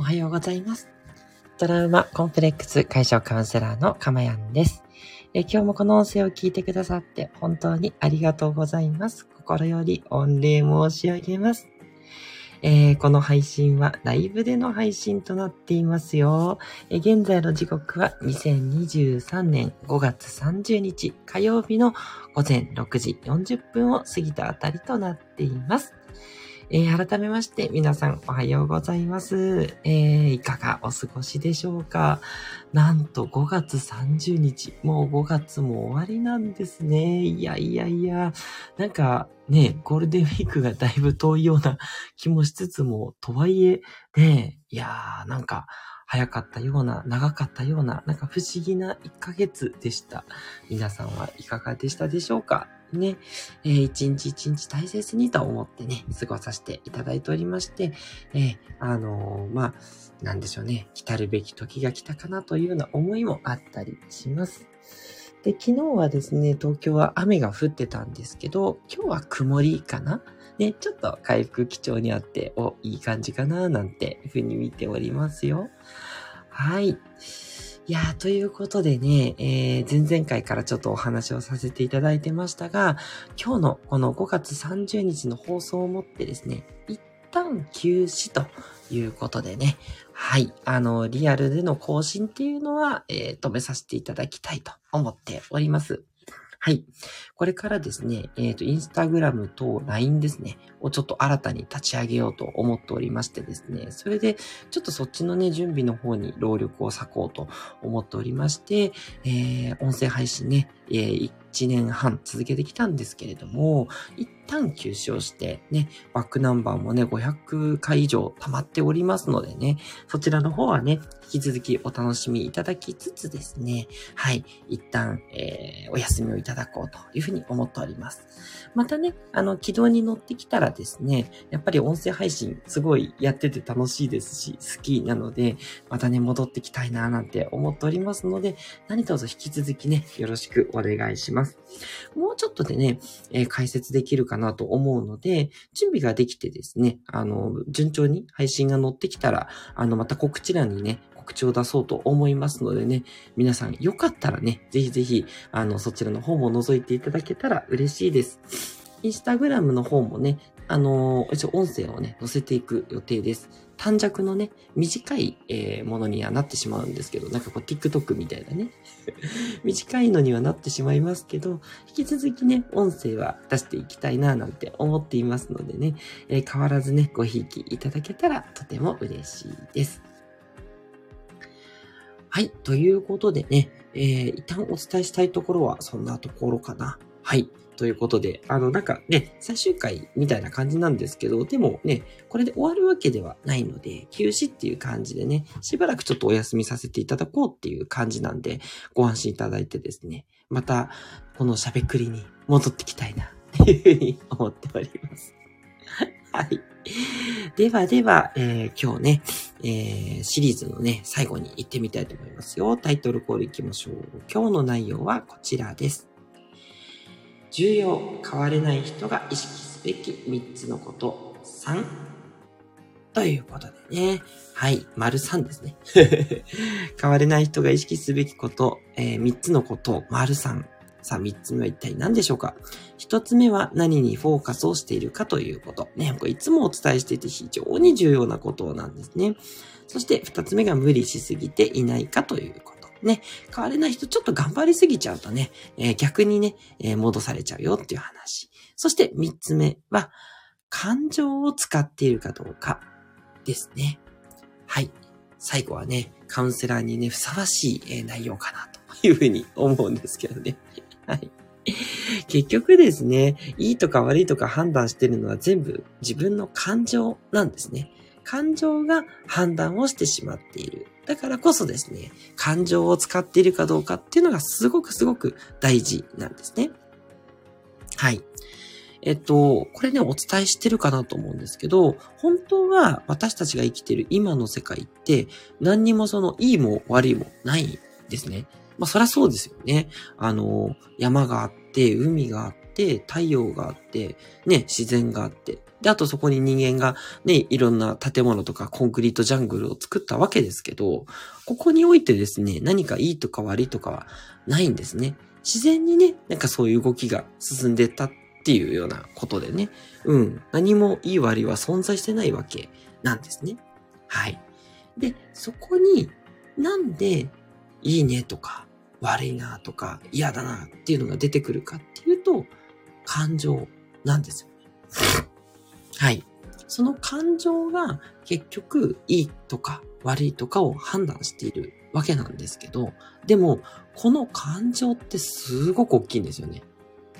おはようございます。トラウマコンプレックス解消カウンセラーのかまやんです。え今日もこの音声を聞いてくださって本当にありがとうございます。心より御礼申し上げます。えー、この配信はライブでの配信となっていますよ。え、現在の時刻は2023年5月30日火曜日の午前6時40分を過ぎたあたりとなっています。えー、改めまして皆さんおはようございます。えー、いかがお過ごしでしょうかなんと5月30日、もう5月も終わりなんですね。いやいやいや、なんかね、ゴールデンウィークがだいぶ遠いような気もしつつも、とはいえ、ね、いやーなんか、早かったような、長かったような、なんか不思議な1ヶ月でした。皆さんはいかがでしたでしょうか？ね、えー、一日一日大切にと思ってね、過ごさせていただいておりまして、えー、あのー、まあ、なんでしょうね、来たるべき時が来たかなというような思いもあったりします。で、昨日はですね、東京は雨が降ってたんですけど、今日は曇りかな？ね、ちょっと回復基調にあって、お、いい感じかななんていうふうに見ておりますよ。はい。いやー、ということでね、えー、前々回からちょっとお話をさせていただいてましたが、今日のこの5月30日の放送をもってですね、一旦休止ということでね、はい、あの、リアルでの更新っていうのは、えー、止めさせていただきたいと思っております。はい。これからですね、えっ、ー、と、インスタグラムと LINE ですね、をちょっと新たに立ち上げようと思っておりましてですね、それで、ちょっとそっちのね、準備の方に労力を割こうと思っておりまして、えー、音声配信ね、えー、1年半続けてきたんですけれども、一旦休止をして、ね、バックナンバーもね、500回以上溜まっておりますのでね、そちらの方はね、引き続きお楽しみいただきつつですね、はい、一旦、えー、お休みをいただこうというふうにに思っております。またね、あの、軌道に乗ってきたらですね、やっぱり音声配信すごいやってて楽しいですし、好きなので、またね、戻ってきたいななんて思っておりますので、何卒引き続きね、よろしくお願いします。もうちょっとでね、えー、解説できるかなと思うので、準備ができてですね、あの、順調に配信が乗ってきたら、あの、また告知欄にね、告知を出そうと思いますのでね、皆さんよかったらね、ぜひぜひ、あの、そちらの方も覗いていただけたら嬉しいです。インスタグラムの方もね、あのー、一応音声をね、載せていく予定です。短尺のね、短い、えー、ものにはなってしまうんですけど、なんかこう TikTok みたいなね。短いのにはなってしまいますけど、引き続きね、音声は出していきたいななんて思っていますのでね、えー、変わらずね、ごひいきいただけたらとても嬉しいです。はい。ということでね、えー、一旦お伝えしたいところはそんなところかな。はい。ということで、あの、なんかね、最終回みたいな感じなんですけど、でもね、これで終わるわけではないので、休止っていう感じでね、しばらくちょっとお休みさせていただこうっていう感じなんで、ご安心いただいてですね、また、このしゃべくりに戻ってきたいな、っていうふうに思っております。はい。ではでは、えー、今日ね、えー、シリーズのね、最後に行ってみたいと思いますよ。タイトルコール行きましょう。今日の内容はこちらです。重要、変われない人が意識すべき3つのこと、3。ということでね。はい。丸3ですね。変われない人が意識すべきこと、えー、3つのこと、丸3。さあ、3つ目は一体何でしょうか ?1 つ目は何にフォーカスをしているかということ。ね、これいつもお伝えしていて非常に重要なことなんですね。そして2つ目が無理しすぎていないかということ。ね、変われない人ちょっと頑張りすぎちゃうとね、えー、逆にね、えー、戻されちゃうよっていう話。そして三つ目は、感情を使っているかどうかですね。はい。最後はね、カウンセラーにね、ふさわしい、内容かなというふうに思うんですけどね。はい。結局ですね、いいとか悪いとか判断してるのは全部自分の感情なんですね。感情が判断をしてしまっている。だからこそですね、感情を使っているかどうかっていうのがすごくすごく大事なんですね。はい。えっと、これね、お伝えしてるかなと思うんですけど、本当は私たちが生きてる今の世界って、何にもその、いいも悪いもないですね。まあ、そりゃそうですよね。あの、山があって、海があって、太陽があって、ね、自然があって、で、あとそこに人間がね、いろんな建物とかコンクリートジャングルを作ったわけですけど、ここにおいてですね、何かいいとか悪いとかはないんですね。自然にね、なんかそういう動きが進んでったっていうようなことでね、うん、何もいい悪いは存在してないわけなんですね。はい。で、そこになんでいいねとか悪いなとか嫌だなっていうのが出てくるかっていうと、感情なんですよね。はい。その感情が結局いいとか悪いとかを判断しているわけなんですけど、でもこの感情ってすごく大きいんですよね。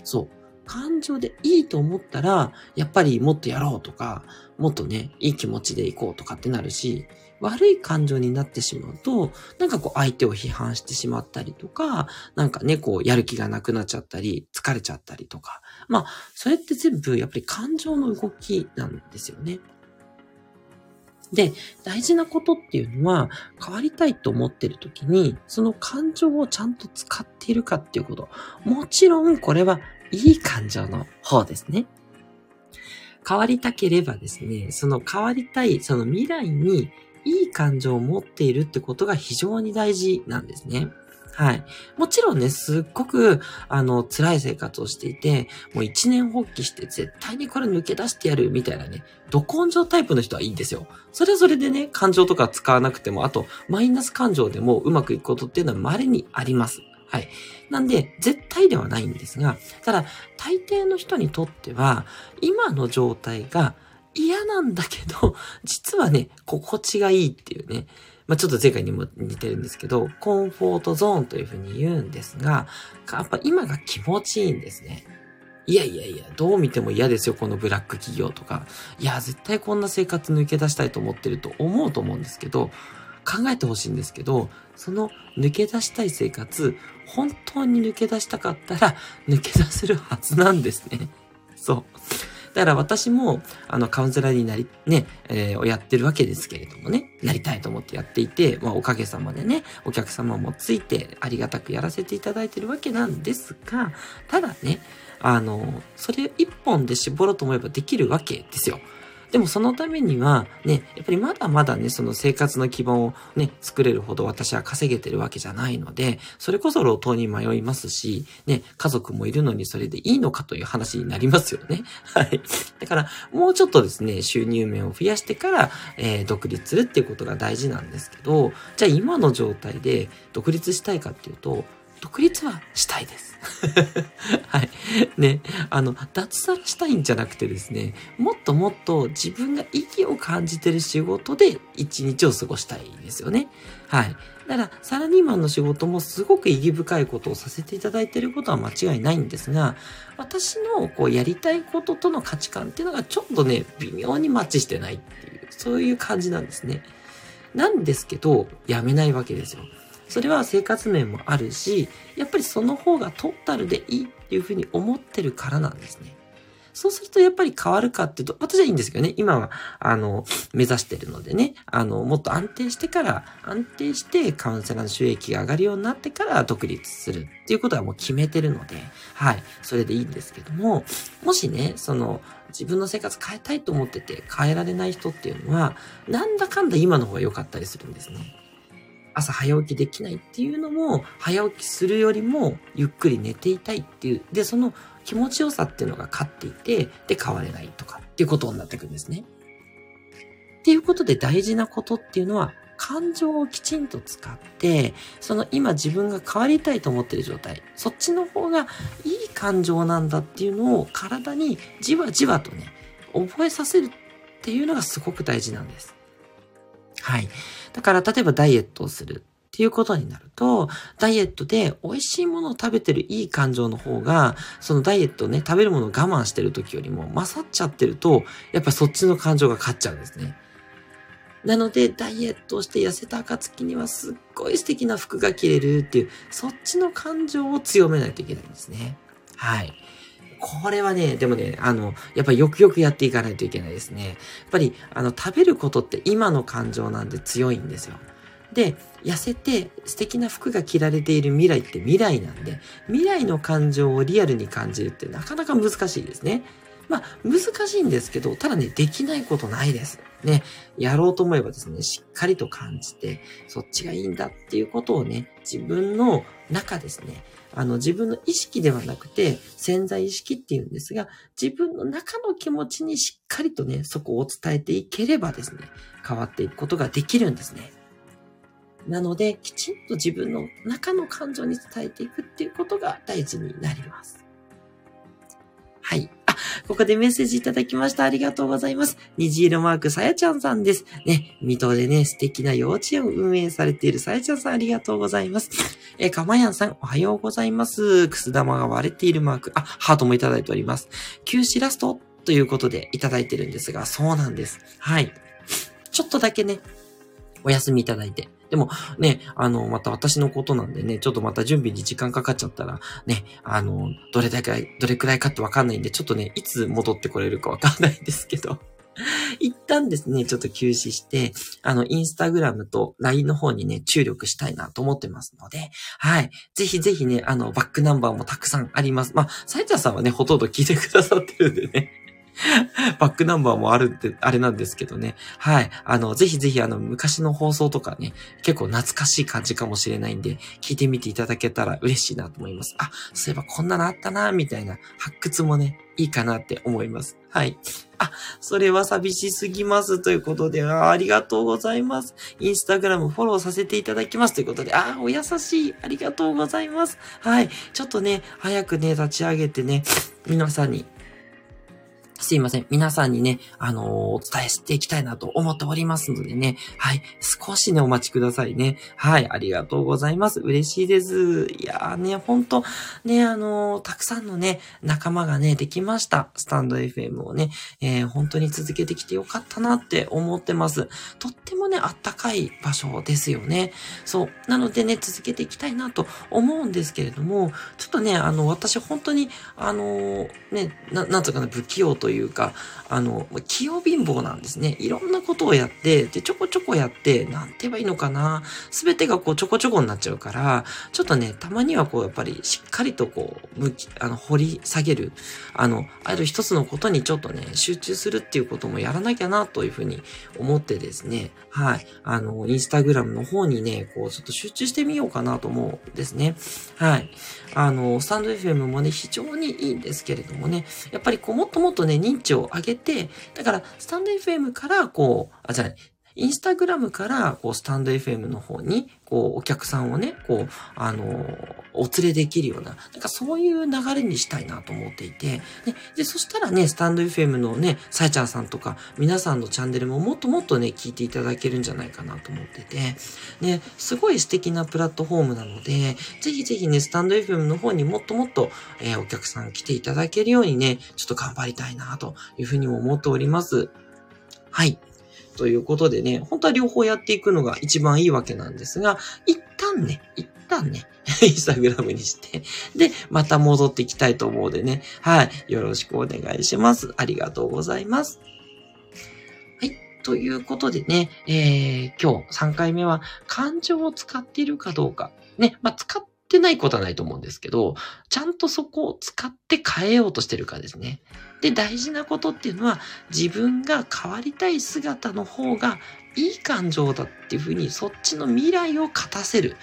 そう。感情でいいと思ったら、やっぱりもっとやろうとか、もっとね、いい気持ちでいこうとかってなるし、悪い感情になってしまうと、なんかこう相手を批判してしまったりとか、なんかね、こうやる気がなくなっちゃったり、疲れちゃったりとか。まあ、それって全部やっぱり感情の動きなんですよね。で、大事なことっていうのは、変わりたいと思ってる時に、その感情をちゃんと使っているかっていうこと。もちろん、これはいい感情の方ですね。変わりたければですね、その変わりたい、その未来にいい感情を持っているってことが非常に大事なんですね。はい。もちろんね、すっごく、あの、辛い生活をしていて、もう一年発起して絶対にこれ抜け出してやるみたいなね、ど根性タイプの人はいいんですよ。それはそれでね、感情とか使わなくても、あと、マイナス感情でもうまくいくことっていうのは稀にあります。はい。なんで、絶対ではないんですが、ただ、大抵の人にとっては、今の状態が嫌なんだけど、実はね、心地がいいっていうね、まあ、ちょっと前回にも似てるんですけど、コンフォートゾーンというふうに言うんですが、やっぱ今が気持ちいいんですね。いやいやいや、どう見ても嫌ですよ、このブラック企業とか。いや、絶対こんな生活抜け出したいと思ってると思うと思うんですけど、考えてほしいんですけど、その抜け出したい生活、本当に抜け出したかったら抜け出せるはずなんですね。そう。だから私も、あの、カウンセラーになり、ね、えーをやってるわけですけれどもね、なりたいと思ってやっていて、まあ、おかげさまでね、お客様もついてありがたくやらせていただいてるわけなんですが、ただね、あの、それ一本で絞ろうと思えばできるわけですよ。でもそのためには、ね、やっぱりまだまだね、その生活の基盤をね、作れるほど私は稼げてるわけじゃないので、それこそ路頭に迷いますし、ね、家族もいるのにそれでいいのかという話になりますよね。はい。だから、もうちょっとですね、収入面を増やしてから、えー独立するっていうことが大事なんですけど、じゃあ今の状態で独立したいかっていうと、独立はしたいです。はい。ね、あの、脱サラしたいんじゃなくてですね、もっともっと自分が意義を感じてる仕事で一日を過ごしたいんですよね。はい。だから、サラリーマンの仕事もすごく意義深いことをさせていただいてることは間違いないんですが、私のこうやりたいこととの価値観っていうのがちょっとね、微妙にマッチしてないっていう、そういう感じなんですね。なんですけど、やめないわけですよ。それは生活面もあるし、やっぱりその方がトータルでいいっていうふうに思ってるからなんですね。そうするとやっぱり変わるかっていうと、私はいいんですけどね、今は、あの、目指してるのでね、あの、もっと安定してから、安定してカウンセラーの収益が上がるようになってから独立するっていうことはもう決めてるので、はい、それでいいんですけども、もしね、その、自分の生活変えたいと思ってて変えられない人っていうのは、なんだかんだ今の方が良かったりするんですね。朝早起きできないっていうのも、早起きするよりもゆっくり寝ていたいっていう、で、その気持ちよさっていうのが勝っていて、で、変われないとかっていうことになってくるんですね。っていうことで大事なことっていうのは、感情をきちんと使って、その今自分が変わりたいと思ってる状態、そっちの方がいい感情なんだっていうのを体にじわじわとね、覚えさせるっていうのがすごく大事なんです。はい。だから例えばダイエットをするっていうことになると、ダイエットで美味しいものを食べてるいい感情の方が、そのダイエットをね、食べるものを我慢してる時よりも勝っちゃってると、やっぱそっちの感情が勝っちゃうんですね。なので、ダイエットをして痩せた暁にはすっごい素敵な服が着れるっていう、そっちの感情を強めないといけないんですね。はい。これはね、でもね、あの、やっぱりよくよくやっていかないといけないですね。やっぱり、あの、食べることって今の感情なんで強いんですよ。で、痩せて素敵な服が着られている未来って未来なんで、未来の感情をリアルに感じるってなかなか難しいですね。まあ、難しいんですけど、ただね、できないことないです。ね、やろうと思えばですね、しっかりと感じて、そっちがいいんだっていうことをね、自分の中ですね、あの、自分の意識ではなくて、潜在意識っていうんですが、自分の中の気持ちにしっかりとね、そこを伝えていければですね、変わっていくことができるんですね。なので、きちんと自分の中の感情に伝えていくっていうことが大事になります。はい。ここでメッセージいただきました。ありがとうございます。虹色マークさやちゃんさんです。ね、水戸でね、素敵な幼稚園を運営されているさやちゃんさんありがとうございます。えかまやんさん、おはようございます。くす玉が割れているマーク。あ、ハートもいただいております。休止ラストということでいただいてるんですが、そうなんです。はい。ちょっとだけね、お休みいただいて。でもね、あの、また私のことなんでね、ちょっとまた準備に時間かかっちゃったら、ね、あの、どれだけ、どれくらいかってわかんないんで、ちょっとね、いつ戻ってこれるかわかんないんですけど。一旦ですね、ちょっと休止して、あの、インスタグラムと LINE の方にね、注力したいなと思ってますので、はい。ぜひぜひね、あの、バックナンバーもたくさんあります。まあ、サイタさんはね、ほとんど聞いてくださってるんでね。バックナンバーもあるって、あれなんですけどね。はい。あの、ぜひぜひあの、昔の放送とかね、結構懐かしい感じかもしれないんで、聞いてみていただけたら嬉しいなと思います。あ、そういえばこんなのあったな、みたいな発掘もね、いいかなって思います。はい。あ、それは寂しすぎますということで、あありがとうございます。インスタグラムフォローさせていただきますということで、ああ、お優しい。ありがとうございます。はい。ちょっとね、早くね、立ち上げてね、皆さんにすいません。皆さんにね、あのー、お伝えしていきたいなと思っておりますのでね。はい。少しね、お待ちくださいね。はい。ありがとうございます。嬉しいです。いやーね、ほんと、ね、あのー、たくさんのね、仲間がね、できました。スタンド FM をね、えー、本当に続けてきてよかったなって思ってます。とってもね、あったかい場所ですよね。そう。なのでね、続けていきたいなと思うんですけれども、ちょっとね、あの、私本当に、あのね、な、なんつうかな、不器用とというか、あの、器用貧乏なんですね。いろんなことをやって、で、ちょこちょこやって、なんて言えばいいのかな。すべてがこうちょこちょこになっちゃうから、ちょっとね、たまにはこう、やっぱりしっかりとこう、向き、あの、掘り下げる。あの、ある一つのことにちょっとね、集中するっていうこともやらなきゃな、というふうに思ってですね。はい。あの、インスタグラムの方にね、こう、ちょっと集中してみようかなと思うんですね。はい。あの、スタンド FM もね、非常にいいんですけれどもね、やっぱりこう、もっともっとね、認知を上げて、だから、スタンド FM から、こう、あ、じゃない、インスタグラムから、こう、スタンド FM の方に、こう、お客さんをね、こう、あのお連れできるような、なんかそういう流れにしたいなと思っていて、ね、で、そしたらね、スタンド FM のね、さえちゃんさんとか、皆さんのチャンネルももっともっとね、聞いていただけるんじゃないかなと思ってて、ね、すごい素敵なプラットフォームなので、ぜひぜひね、スタンド FM の方にもっともっと、えー、お客さん来ていただけるようにね、ちょっと頑張りたいなというふうにも思っております。はい。ということでね、本当は両方やっていくのが一番いいわけなんですが、一旦ね、一旦ね、インスタグラムにして、で、また戻っていきたいと思うでね、はい、よろしくお願いします。ありがとうございます。はい。ということでね、えー、今日3回目は感情を使っているかどうか。ね、まあ、使っってないことはないと思うんですけど、ちゃんとそこを使って変えようとしてるからですね。で、大事なことっていうのは、自分が変わりたい姿の方がいい感情だっていうふうに、そっちの未来を勝たせる。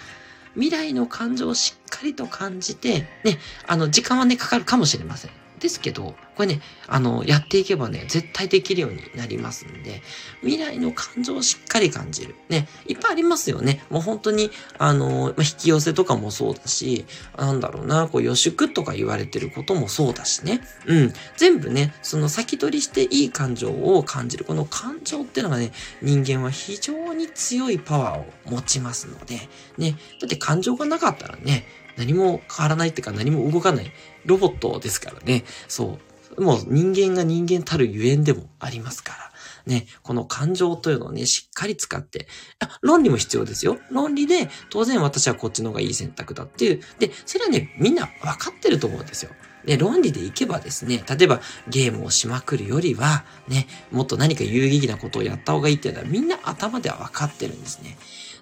未来の感情をしっかりと感じて、ね、あの、時間はね、かかるかもしれません。ですけど、これね、あの、やっていけばね、絶対できるようになりますんで、未来の感情をしっかり感じる。ね、いっぱいありますよね。もう本当に、あの、引き寄せとかもそうだし、なんだろうな、こう予祝とか言われてることもそうだしね。うん。全部ね、その先取りしていい感情を感じる。この感情っていうのがね、人間は非常に強いパワーを持ちますので、ね、だって感情がなかったらね、何も変わらないっていうか何も動かないロボットですからね。そう。もう人間が人間たるゆえんでもありますから。ね、この感情というのをね、しっかり使って、あ、論理も必要ですよ。論理で、当然私はこっちの方がいい選択だっていう。で、それはね、みんな分かってると思うんですよ。で、論理でいけばですね、例えばゲームをしまくるよりは、ね、もっと何か有意義なことをやった方がいいっていうのはみんな頭では分かってるんですね。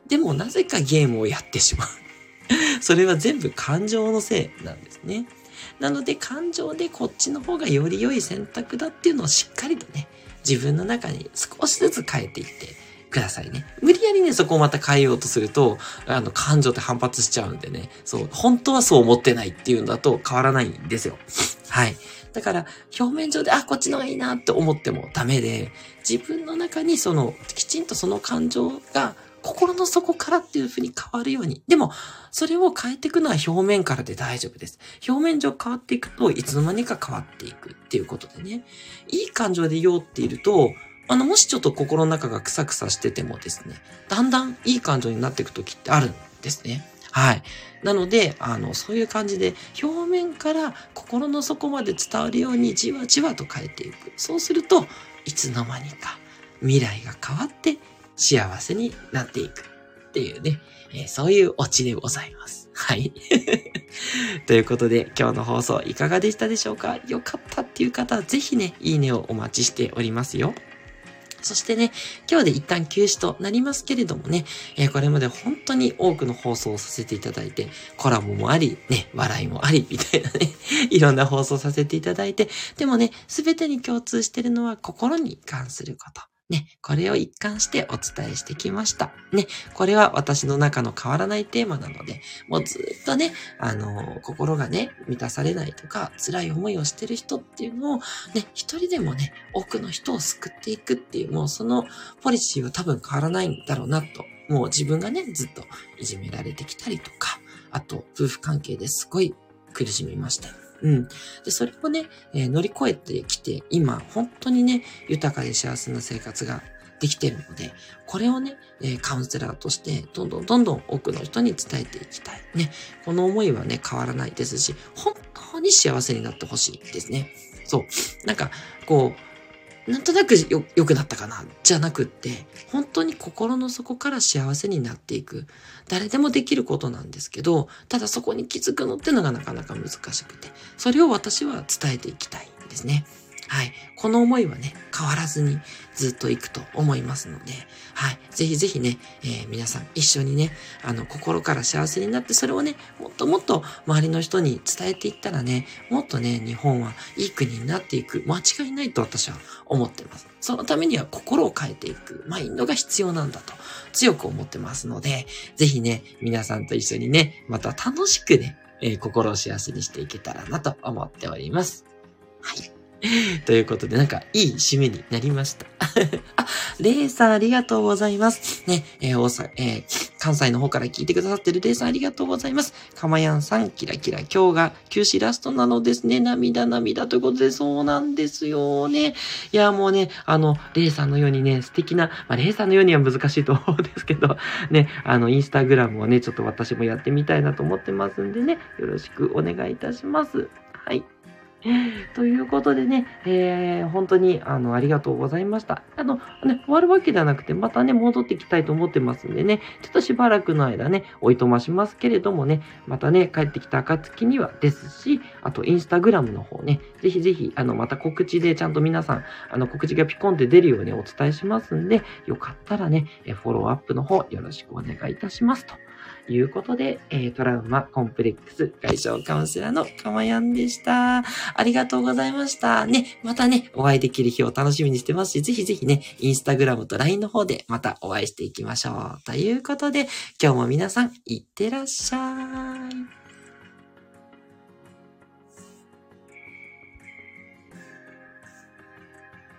でもなぜかゲームをやってしまう。それは全部感情のせいなんですね。なので感情でこっちの方がより良い選択だっていうのをしっかりとね、自分の中に少しずつ変えていってくださいね。無理やりね、そこをまた変えようとすると、あの、感情って反発しちゃうんでね、そう、本当はそう思ってないっていうんだと変わらないんですよ。はい。だから、表面上で、あ、こっちの方がいいなって思ってもダメで、自分の中にその、きちんとその感情が心の底からっていう風に変わるように。でも、それを変えていくのは表面からで大丈夫です。表面上変わっていくといつの間にか変わっていくっていうことでね。いい感情で酔っていると、あの、もしちょっと心の中がクサクサしててもですね、だんだんいい感情になっていく時ってあるんですね。はい。なので、あの、そういう感じで、表面から心の底まで伝わるようにじわじわと変えていく。そうすると、いつの間にか未来が変わって幸せになっていくっていうね、えー、そういうオチでございます。はい。ということで、今日の放送いかがでしたでしょうか？よかったっていう方はぜひね、いいねをお待ちしておりますよ。そしてね、今日で一旦休止となりますけれどもね、えー、これまで本当に多くの放送をさせていただいて、コラボもあり、ね、笑いもあり、みたいなね、いろんな放送させていただいて、でもね、すべてに共通してるのは心に関すること。ね、これを一貫してお伝えしてきました。ね、これは私の中の変わらないテーマなので、もうずっとね、あの、心がね、満たされないとか、辛い思いをしてる人っていうのを、ね、一人でもね、多くの人を救っていくっていう、もうそのポリシーは多分変わらないんだろうなと。もう自分がね、ずっといじめられてきたりとか、あと、夫婦関係ですごい苦しみました。うん。で、それをね、えー、乗り越えてきて、今、本当にね、豊かで幸せな生活ができてるので、これをね、えー、カウンセラーとして、どんどんどんどん多くの人に伝えていきたい。ね。この思いはね、変わらないですし、本当に幸せになってほしいですね。そう。なんか、こう、なんとなくよ、良くなったかな、じゃなくって、本当に心の底から幸せになっていく。誰でもできることなんですけど、ただそこに気づくのってのがなかなか難しくて、それを私は伝えていきたいんですね。はい。この思いはね、変わらずにずっと行くと思いますので、はい。ぜひぜひね、えー、皆さん一緒にね、あの、心から幸せになって、それをね、もっともっと周りの人に伝えていったらね、もっとね、日本はいい国になっていく、間違いないと私は思ってます。そのためには心を変えていくマインドが必要なんだと強く思ってますので、ぜひね、皆さんと一緒にね、また楽しくね、えー、心を幸せにしていけたらなと思っております。はい。ということで、なんか、いい締めになりました。あ、レイさんありがとうございます。ね、えー、大阪、えー、関西の方から聞いてくださってるレイさんありがとうございます。かまやんさん、キラキラ、今日が休止ラストなのですね。涙涙ということで、そうなんですよね。いや、もうね、あの、レイさんのようにね、素敵な、まあ、レイさんのようには難しいと思うんですけど、ね、あの、インスタグラムをね、ちょっと私もやってみたいなと思ってますんでね、よろしくお願いいたします。はい。ということでね、えー、本当にあのありがとうございました。あの、ね、終わるわけではなくて、またね、戻ってきたいと思ってますんでね、ちょっとしばらくの間ね、おいとましますけれどもね、またね、帰ってきた暁にはですし、あと、インスタグラムの方ね、ぜひぜひ、あの、また告知でちゃんと皆さん、あの、告知がピコンって出るようにお伝えしますんで、よかったらね、フォローアップの方よろしくお願いいたしますと。いうことで、えー、トラウマコンプレックス外傷カウンセラーのかまやんでした。ありがとうございました。ね、またね、お会いできる日を楽しみにしてますし、ぜひぜひね、インスタグラムと LINE の方でまたお会いしていきましょう。ということで、今日も皆さん、いってらっしゃい。